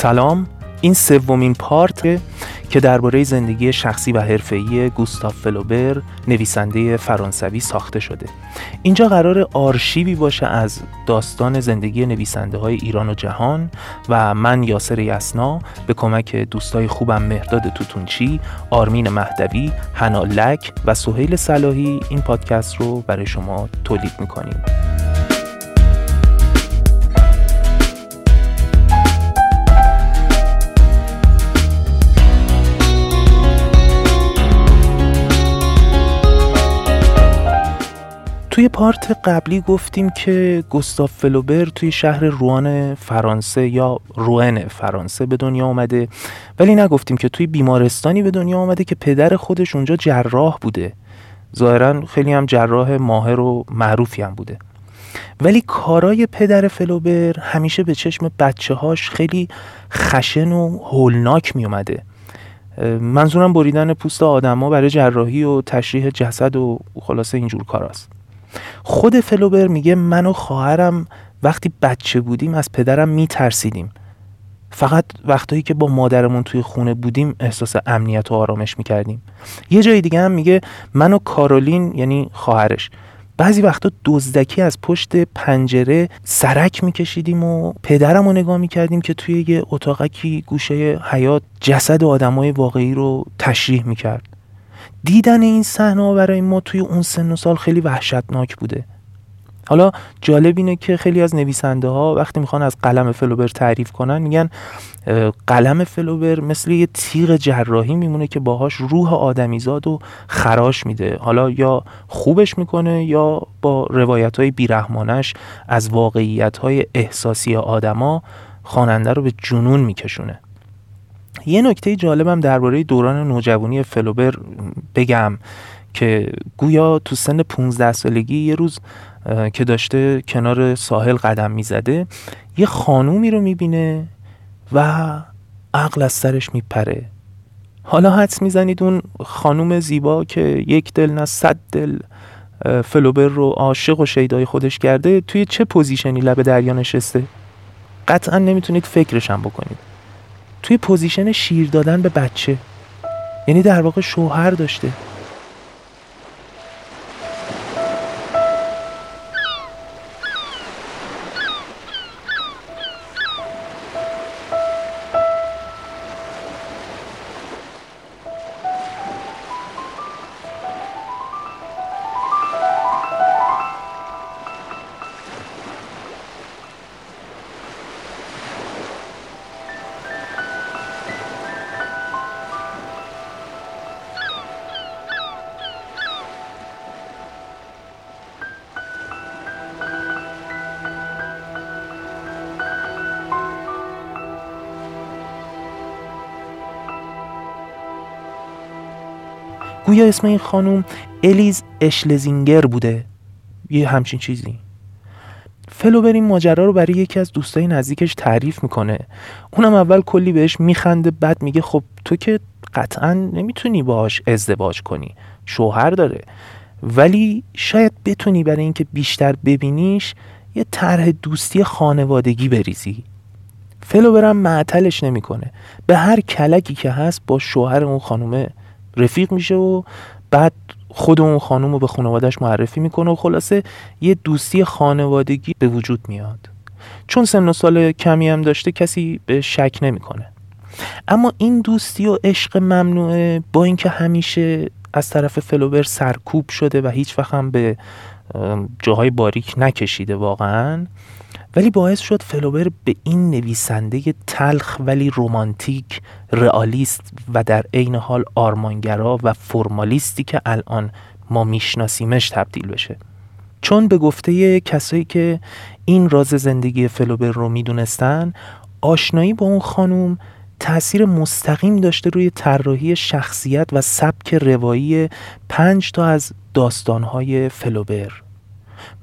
سلام. این سومین پارت که درباره زندگی شخصی و حرفه‌ای گوستاف فلوبر نویسنده فرانسوی ساخته شده. اینجا قرار آرشیوی باشه از داستان زندگی نویسنده های ایران و جهان و من یاسر یسنا به کمک دوستای خوبم مهداد توتونچی آرمین مهدوی هنالک و سهیل صلاحی این پادکست رو برای شما تولید می‌کنیم. توی پارت قبلی گفتیم که گستاف فلوبر توی شهر روان فرانسه یا روئن فرانسه به دنیا آمده ولی نگفتیم که توی بیمارستانی به دنیا آمده که پدر خودش اونجا جراح بوده. ظاهرا خیلی هم جراح ماهر و معروفی هم بوده. ولی کارای پدر فلوبر همیشه به چشم بچه هاش خیلی خشن و هولناک می اومده منظورم بریدن پوست آدما برای جراحی و تشریح جسد و خلاصه اینجور کاراست. خود فلوبر میگه من و خواهرم وقتی بچه بودیم از پدرم میترسیدیم. فقط وقتایی که با مادرمون توی خونه بودیم احساس امنیت و آرامش می‌کردیم. یه جای دیگه هم میگه من و کارولین یعنی خواهرش بعضی وقتا دزدکی از پشت پنجره سرک میکشیدیم و پدرم رو نگاه می‌کردیم که توی یه اتاقکی گوشه حیات جسد آدمای واقعی رو تشریح می‌کرد. دیدن این صحنه برای ما توی اون سن و سال خیلی وحشتناک بوده. حالا جالب اینه که خیلی از نویسنده ها وقتی می‌خوان از قلم فلوبر تعریف کنن میگن قلم فلوبر مثل یه تیغ جراحی میمونه که باهاش روح آدمیزاد و خراش میده. حالا یا خوبش می‌کنه یا با روایت های بیرحمانش از واقعیت های احساسی آدما خواننده رو به جنون میکشونه. یه نکته جالبم درباره دوران نوجوانی فلوبر بگم که گویا تو سن 15 سالگی یه روز که داشته کنار ساحل قدم می‌زده یه خانومی رو می‌بینه و عقل از سرش میپره. حالا حدس می‌زنید اون خانوم زیبا که یک دل نه صد دل فلوبر رو عاشق و شیدای خودش کرده توی چه position ی لب دریا نشسته؟ قطعا نمی‌تونید فکرشم بکنید. توی پوزیشن شیر دادن به بچه. یعنی در واقع شوهر داشته. گویا اسم این خانوم الیز اشلزینگر بوده. یه همچین چیزی. فلوبر این ماجرا رو برای یکی از دوستای نزدیکش تعریف می‌کنه. اونم اول کلی بهش میخنده بعد میگه خب تو که قطعا نمی‌تونی باهاش ازدواج کنی. شوهر داره. ولی شاید بتونی برای اینکه بیشتر ببینیش یه طرح دوستی خانوادگی بریزی. فلوبرم معطلش نمی‌کنه. به هر کلکی که هست با شوهر اون خانومه رفیق میشه و بعد خود اون خانوم رو به خانوادهش معرفی می‌کنه و خلاصه یه دوستی خانوادگی به وجود میاد. چون سن و سال کمی هم داشته کسی به شک نمی‌کنه. اما این دوستی و عشق ممنوعه با اینکه همیشه از طرف فلوبر سرکوب شده و هیچ وقت هم به جاهای باریک نکشیده واقعا. ولی باعث شد فلوبر به این نویسنده تلخ ولی رومانتیک رئالیست و در عین حال آرمانگرا و فرمالیستی که الان ما میشناسیمش تبدیل بشه. چون به گفته کسایی که این راز زندگی فلوبر رو می‌دونستن آشنایی با اون خانوم تاثیر مستقیم داشته روی طراحی شخصیت و سبک روایی پنج تا از داستانهای فلوبر.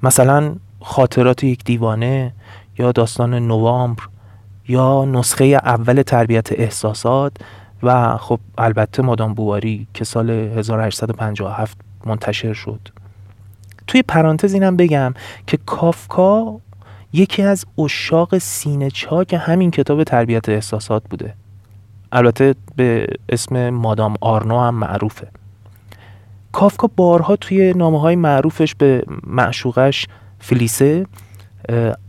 مثلا خاطرات یک دیوانه یا داستان نوامبر یا نسخه اول تربیت احساسات و خب البته مادام بواری که سال 1857 منتشر شد. توی پرانتز اینم بگم که کافکا یکی از اشاق سینه چاک همین کتاب تربیت احساسات بوده. البته به اسم مادام آرنو هم معروفه. کافکا بارها توی نامه های معروفش به معشوقش فلیسه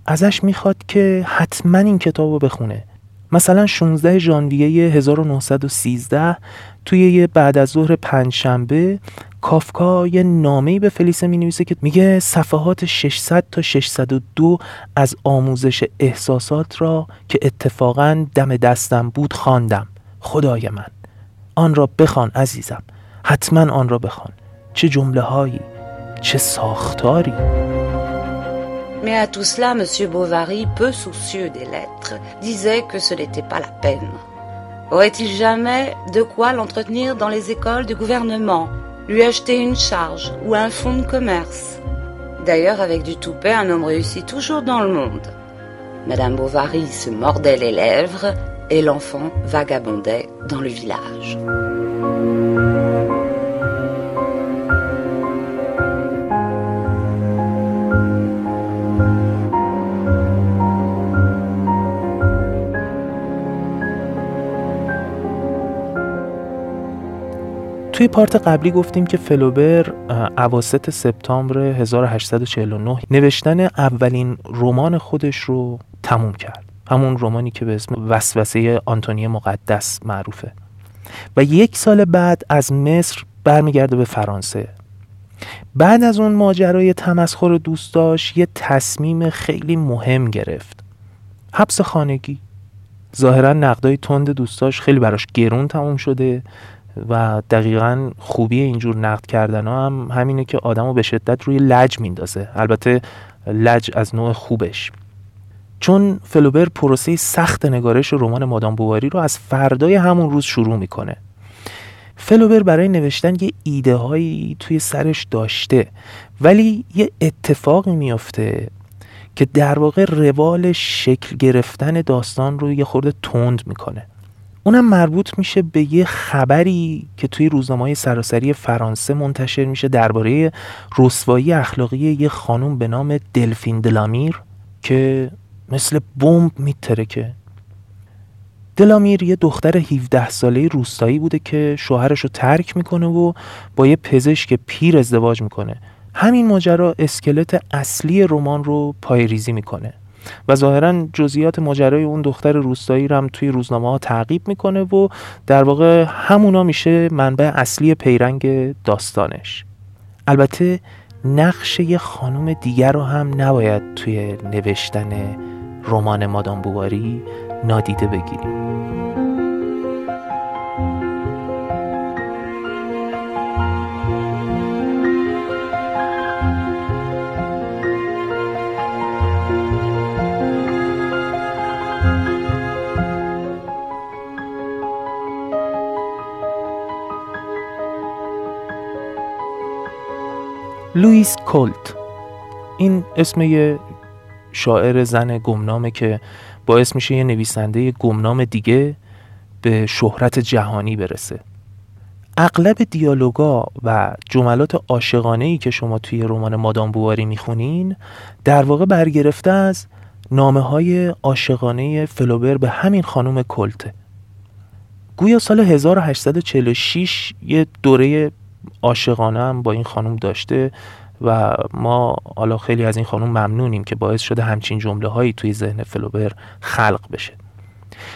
ازش می‌خواد که حتما این کتاب رو بخونه. مثلا 16 ژانویه 1913 توی یه بعد از ظهر پنجشنبه کافکا یه نامه‌ای به فلیسه می نویسه که میگه صفحات 600 تا 602 از آموزش احساسات را که اتفاقا دم دستم بود خواندم. خدای من. آن را بخوان عزیزم. حتما آن را بخوان. چه جمله هایی چه ساختاری. Mais à tout cela, M. Bovary, peu soucieux des lettres, disait que ce n'était pas la peine. Aurait-il jamais de quoi l'entretenir dans les écoles du gouvernement, lui acheter une charge ou un fonds de commerce? D'ailleurs, avec du toupet, un homme réussit toujours dans le monde. Madame Bovary se mordait les lèvres et l'enfant vagabondait dans le village. توی پارت قبلی گفتیم که فلوبر اواسط سپتامبر 1849 نوشتن اولین رمان خودش رو تموم کرد. همون رمانی که به اسم وسوسه آنتونی مقدس معروفه. و یک سال بعد از مصر برمیگرده به فرانسه. بعد از اون ماجرای تمسخر دوست داشت یه تصمیم خیلی مهم گرفت. حبس خانگی. ظاهرا نقدای تند دوستاش خیلی براش گرون تموم شده. و دقیقا خوبی اینجور نقد کردن ها هم همینه که آدمو به شدت روی لج میندازه. البته لج از نوع خوبش. چون فلوبر پروسه سخت نگارش رمان مادام بواری رو از فردای همون روز شروع می‌کنه. فلوبر برای نوشتن یه ایده هایی توی سرش داشته ولی یه اتفاقی میافته که در واقع روال شکل گرفتن داستان رو یه خورده تند می‌کنه. اونم مربوط میشه به یه خبری که توی روزنامه سراسری فرانسه منتشر میشه درباره رسوایی اخلاقی یه خانم به نام دلفین دلامیر که مثل بمب میترکه دلامیر یه دختر 17 ساله روستایی بوده که شوهرش رو ترک می‌کنه و با یه پزشک پیر ازدواج می‌کنه. همین ماجرا اسکلت اصلی رمان رو پایریزی می‌کنه. و ظاهرا جزئیات ماجرای اون دختر روستایی رو هم توی روزنامه ها تعقیب می‌کنه و در واقع همونا میشه منبع اصلی پیرنگ داستانش. البته نقش یه خانم دیگر رو هم نباید توی نوشتن رمان مادام بواری نادیده بگیریم. لوئیس کولت. این اسم یه شاعر زن گمنامه که باعث میشه یه نویسنده گمنام دیگه به شهرت جهانی برسه. اغلب دیالوگا و جملات عاشقانه ای که شما توی رمان مادام بواری می‌خونین در واقع برگرفته از نامه های عاشقانه فلوبر به همین خانم کلته گویا سال 1846 یه دوره عاشقانه هم با این خانم داشته و ما حالا خیلی از این خانم ممنونیم که باعث شده همچین جمله هایی توی ذهن فلوبر خلق بشه.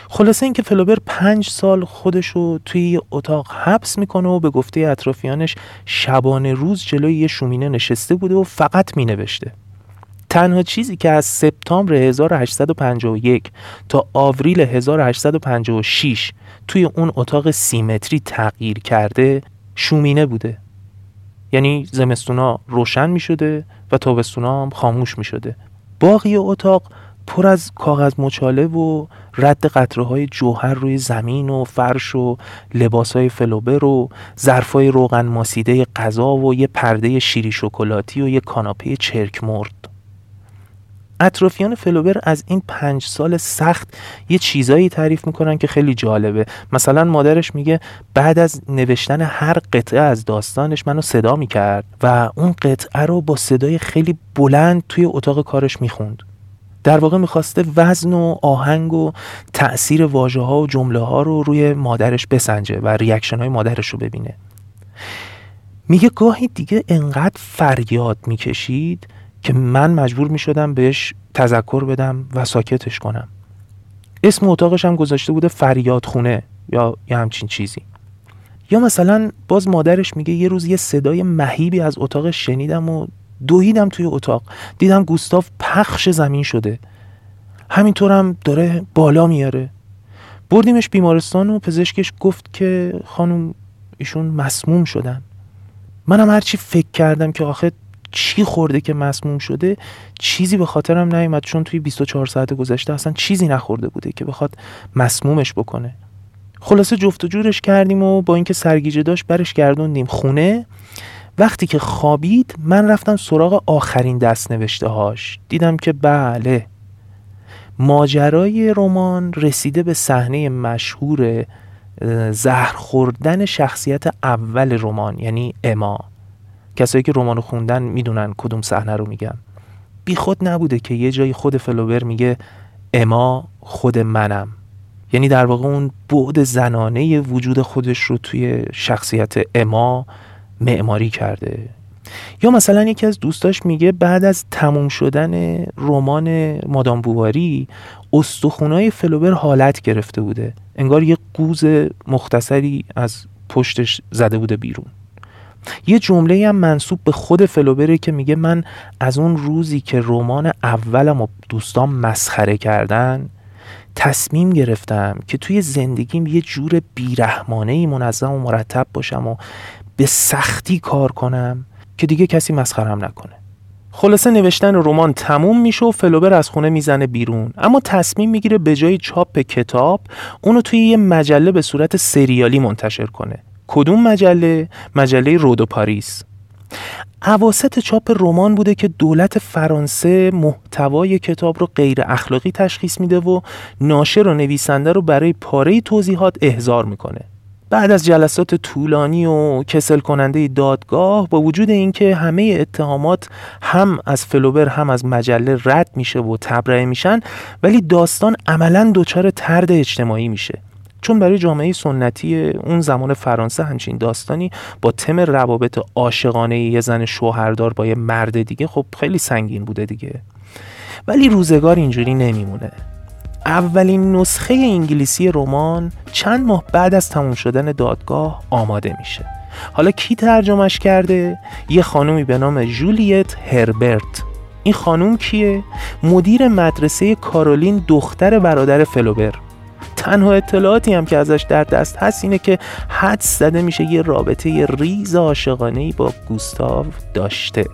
خلاصه اینکه فلوبر پنج سال خودش رو توی اتاق حبس می‌کنه و به گفته اطرافیانش شبانه روز جلوی یه شومینه نشسته بوده و فقط مینوشته. تنها چیزی که از سپتامبر 1851 تا آوریل 1856 توی اون اتاق سیمتری تغییر کرده شومینه بوده. یعنی زمستونا روشن می شده و تابستونا هم خاموش می شده باقی اتاق پر از کاغذ مچاله و رد قطره های جوهر روی زمین و فرش و لباس های فلوبر و ظرف های روغن ماسیده غذا و یه پرده شیری شکلاتی و یه کاناپه چرک مرد. اطرافیان فلوبر از این پنج سال سخت یه چیزایی تعریف می‌کنن که خیلی جالبه. مثلا مادرش میگه بعد از نوشتن هر قطعه از داستانش منو صدا می‌کرد و اون قطعه رو با صدای خیلی بلند توی اتاق کارش می‌خوند. در واقع می‌خواسته وزن و آهنگ و تأثیر واژه ها و جمله ها رو روی مادرش بسنجه و ریاکشن های مادرش رو ببینه. میگه گاهی دیگه انقدر فریاد می‌کشید که من مجبور می‌شدم بهش تذکر بدم و ساکتش کنم. اسم اتاقش هم گذاشته بوده فریاد خونه یا یه همچین چیزی. یا مثلا باز مادرش میگه یه روز یه صدای مهیبی از اتاق شنیدم و دویدم توی اتاق. دیدم گوستاف پخش زمین شده. همینطورم داره بالا میاره. بردیمش بیمارستان و پزشکش گفت که خانم ایشون مسموم شدن. منم هرچی فکر کردم که آخه چی خورده که مسموم شده چیزی به خاطرم نیومد چون توی 24 ساعت گذشته اصلا چیزی نخورده بوده که بخواد مسمومش بکنه. خلاصه جفت و جورش کردیم و با اینکه سرگیجه داشت برش گردوندیم خونه. وقتی که خوابید من رفتم سراغ آخرین دست نوشته هاش دیدم که بله ماجرای رمان رسیده به صحنه مشهور زهر خوردن شخصیت اول رمان یعنی اما. کسایی که رمان خوندن می‌دونن کدوم صحنه رو میگم بی خود نبوده که یه جای خود فلوبر میگه اما خود منم. یعنی در واقع اون بعد زنانه وجود خودش رو توی شخصیت اما معماری کرده. یا مثلا یکی از دوستاش میگه بعد از تموم شدن رمان مادام بواری استخونای فلوبر حالت گرفته بوده. انگار یه قوز مختصری از پشتش زده بوده بیرون. یه جمله هم منصوب به خود فلوبره که میگه من از اون روزی که رمان اولم و دوستان مسخره کردن تصمیم گرفتم که توی زندگیم یه جور بیرحمانه منظم و مرتب باشم و به سختی کار کنم که دیگه کسی مسخرم نکنه. خلاصه نوشتن رمان تموم میشه و فلوبر از خونه می‌زنه بیرون. اما تصمیم می‌گیره به جای چاپ کتاب اونو توی یه مجله به صورت سریالی منتشر کنه. کدوم مجله؟ مجله رودو پاریس. عواست چاپ رمان بوده که دولت فرانسه محتوای کتاب رو غیر اخلاقی تشخیص میده و ناشر و نویسنده رو برای پاره توضیحات احضار می‌کنه. بعد از جلسات طولانی و کسل کننده دادگاه با وجود اینکه همه اتهامات هم از فلوبر هم از مجله رد میشه و تبرئه میشن ولی داستان عملا دچار ترد اجتماعی میشه. چون برای جامعه سنتی اون زمان فرانسه همچین داستانی با تم روابط عاشقانه یه زن شوهردار با یه مرد دیگه خب خیلی سنگین بوده دیگه. ولی روزگار اینجوری نمیمونه. اولین نسخه انگلیسی رمان چند ماه بعد از تموم شدن دادگاه آماده میشه. حالا کی ترجمهش کرده؟ یه خانومی به نام جولیت هربرت. این خانوم کیه؟ مدیر مدرسه کارولین دختر برادر فلوبر. تنها اطلاعاتی هم که ازش در دست هست اینه که حد زده میشه یه رابطه ریز عاشقانه با گوستاو داشته.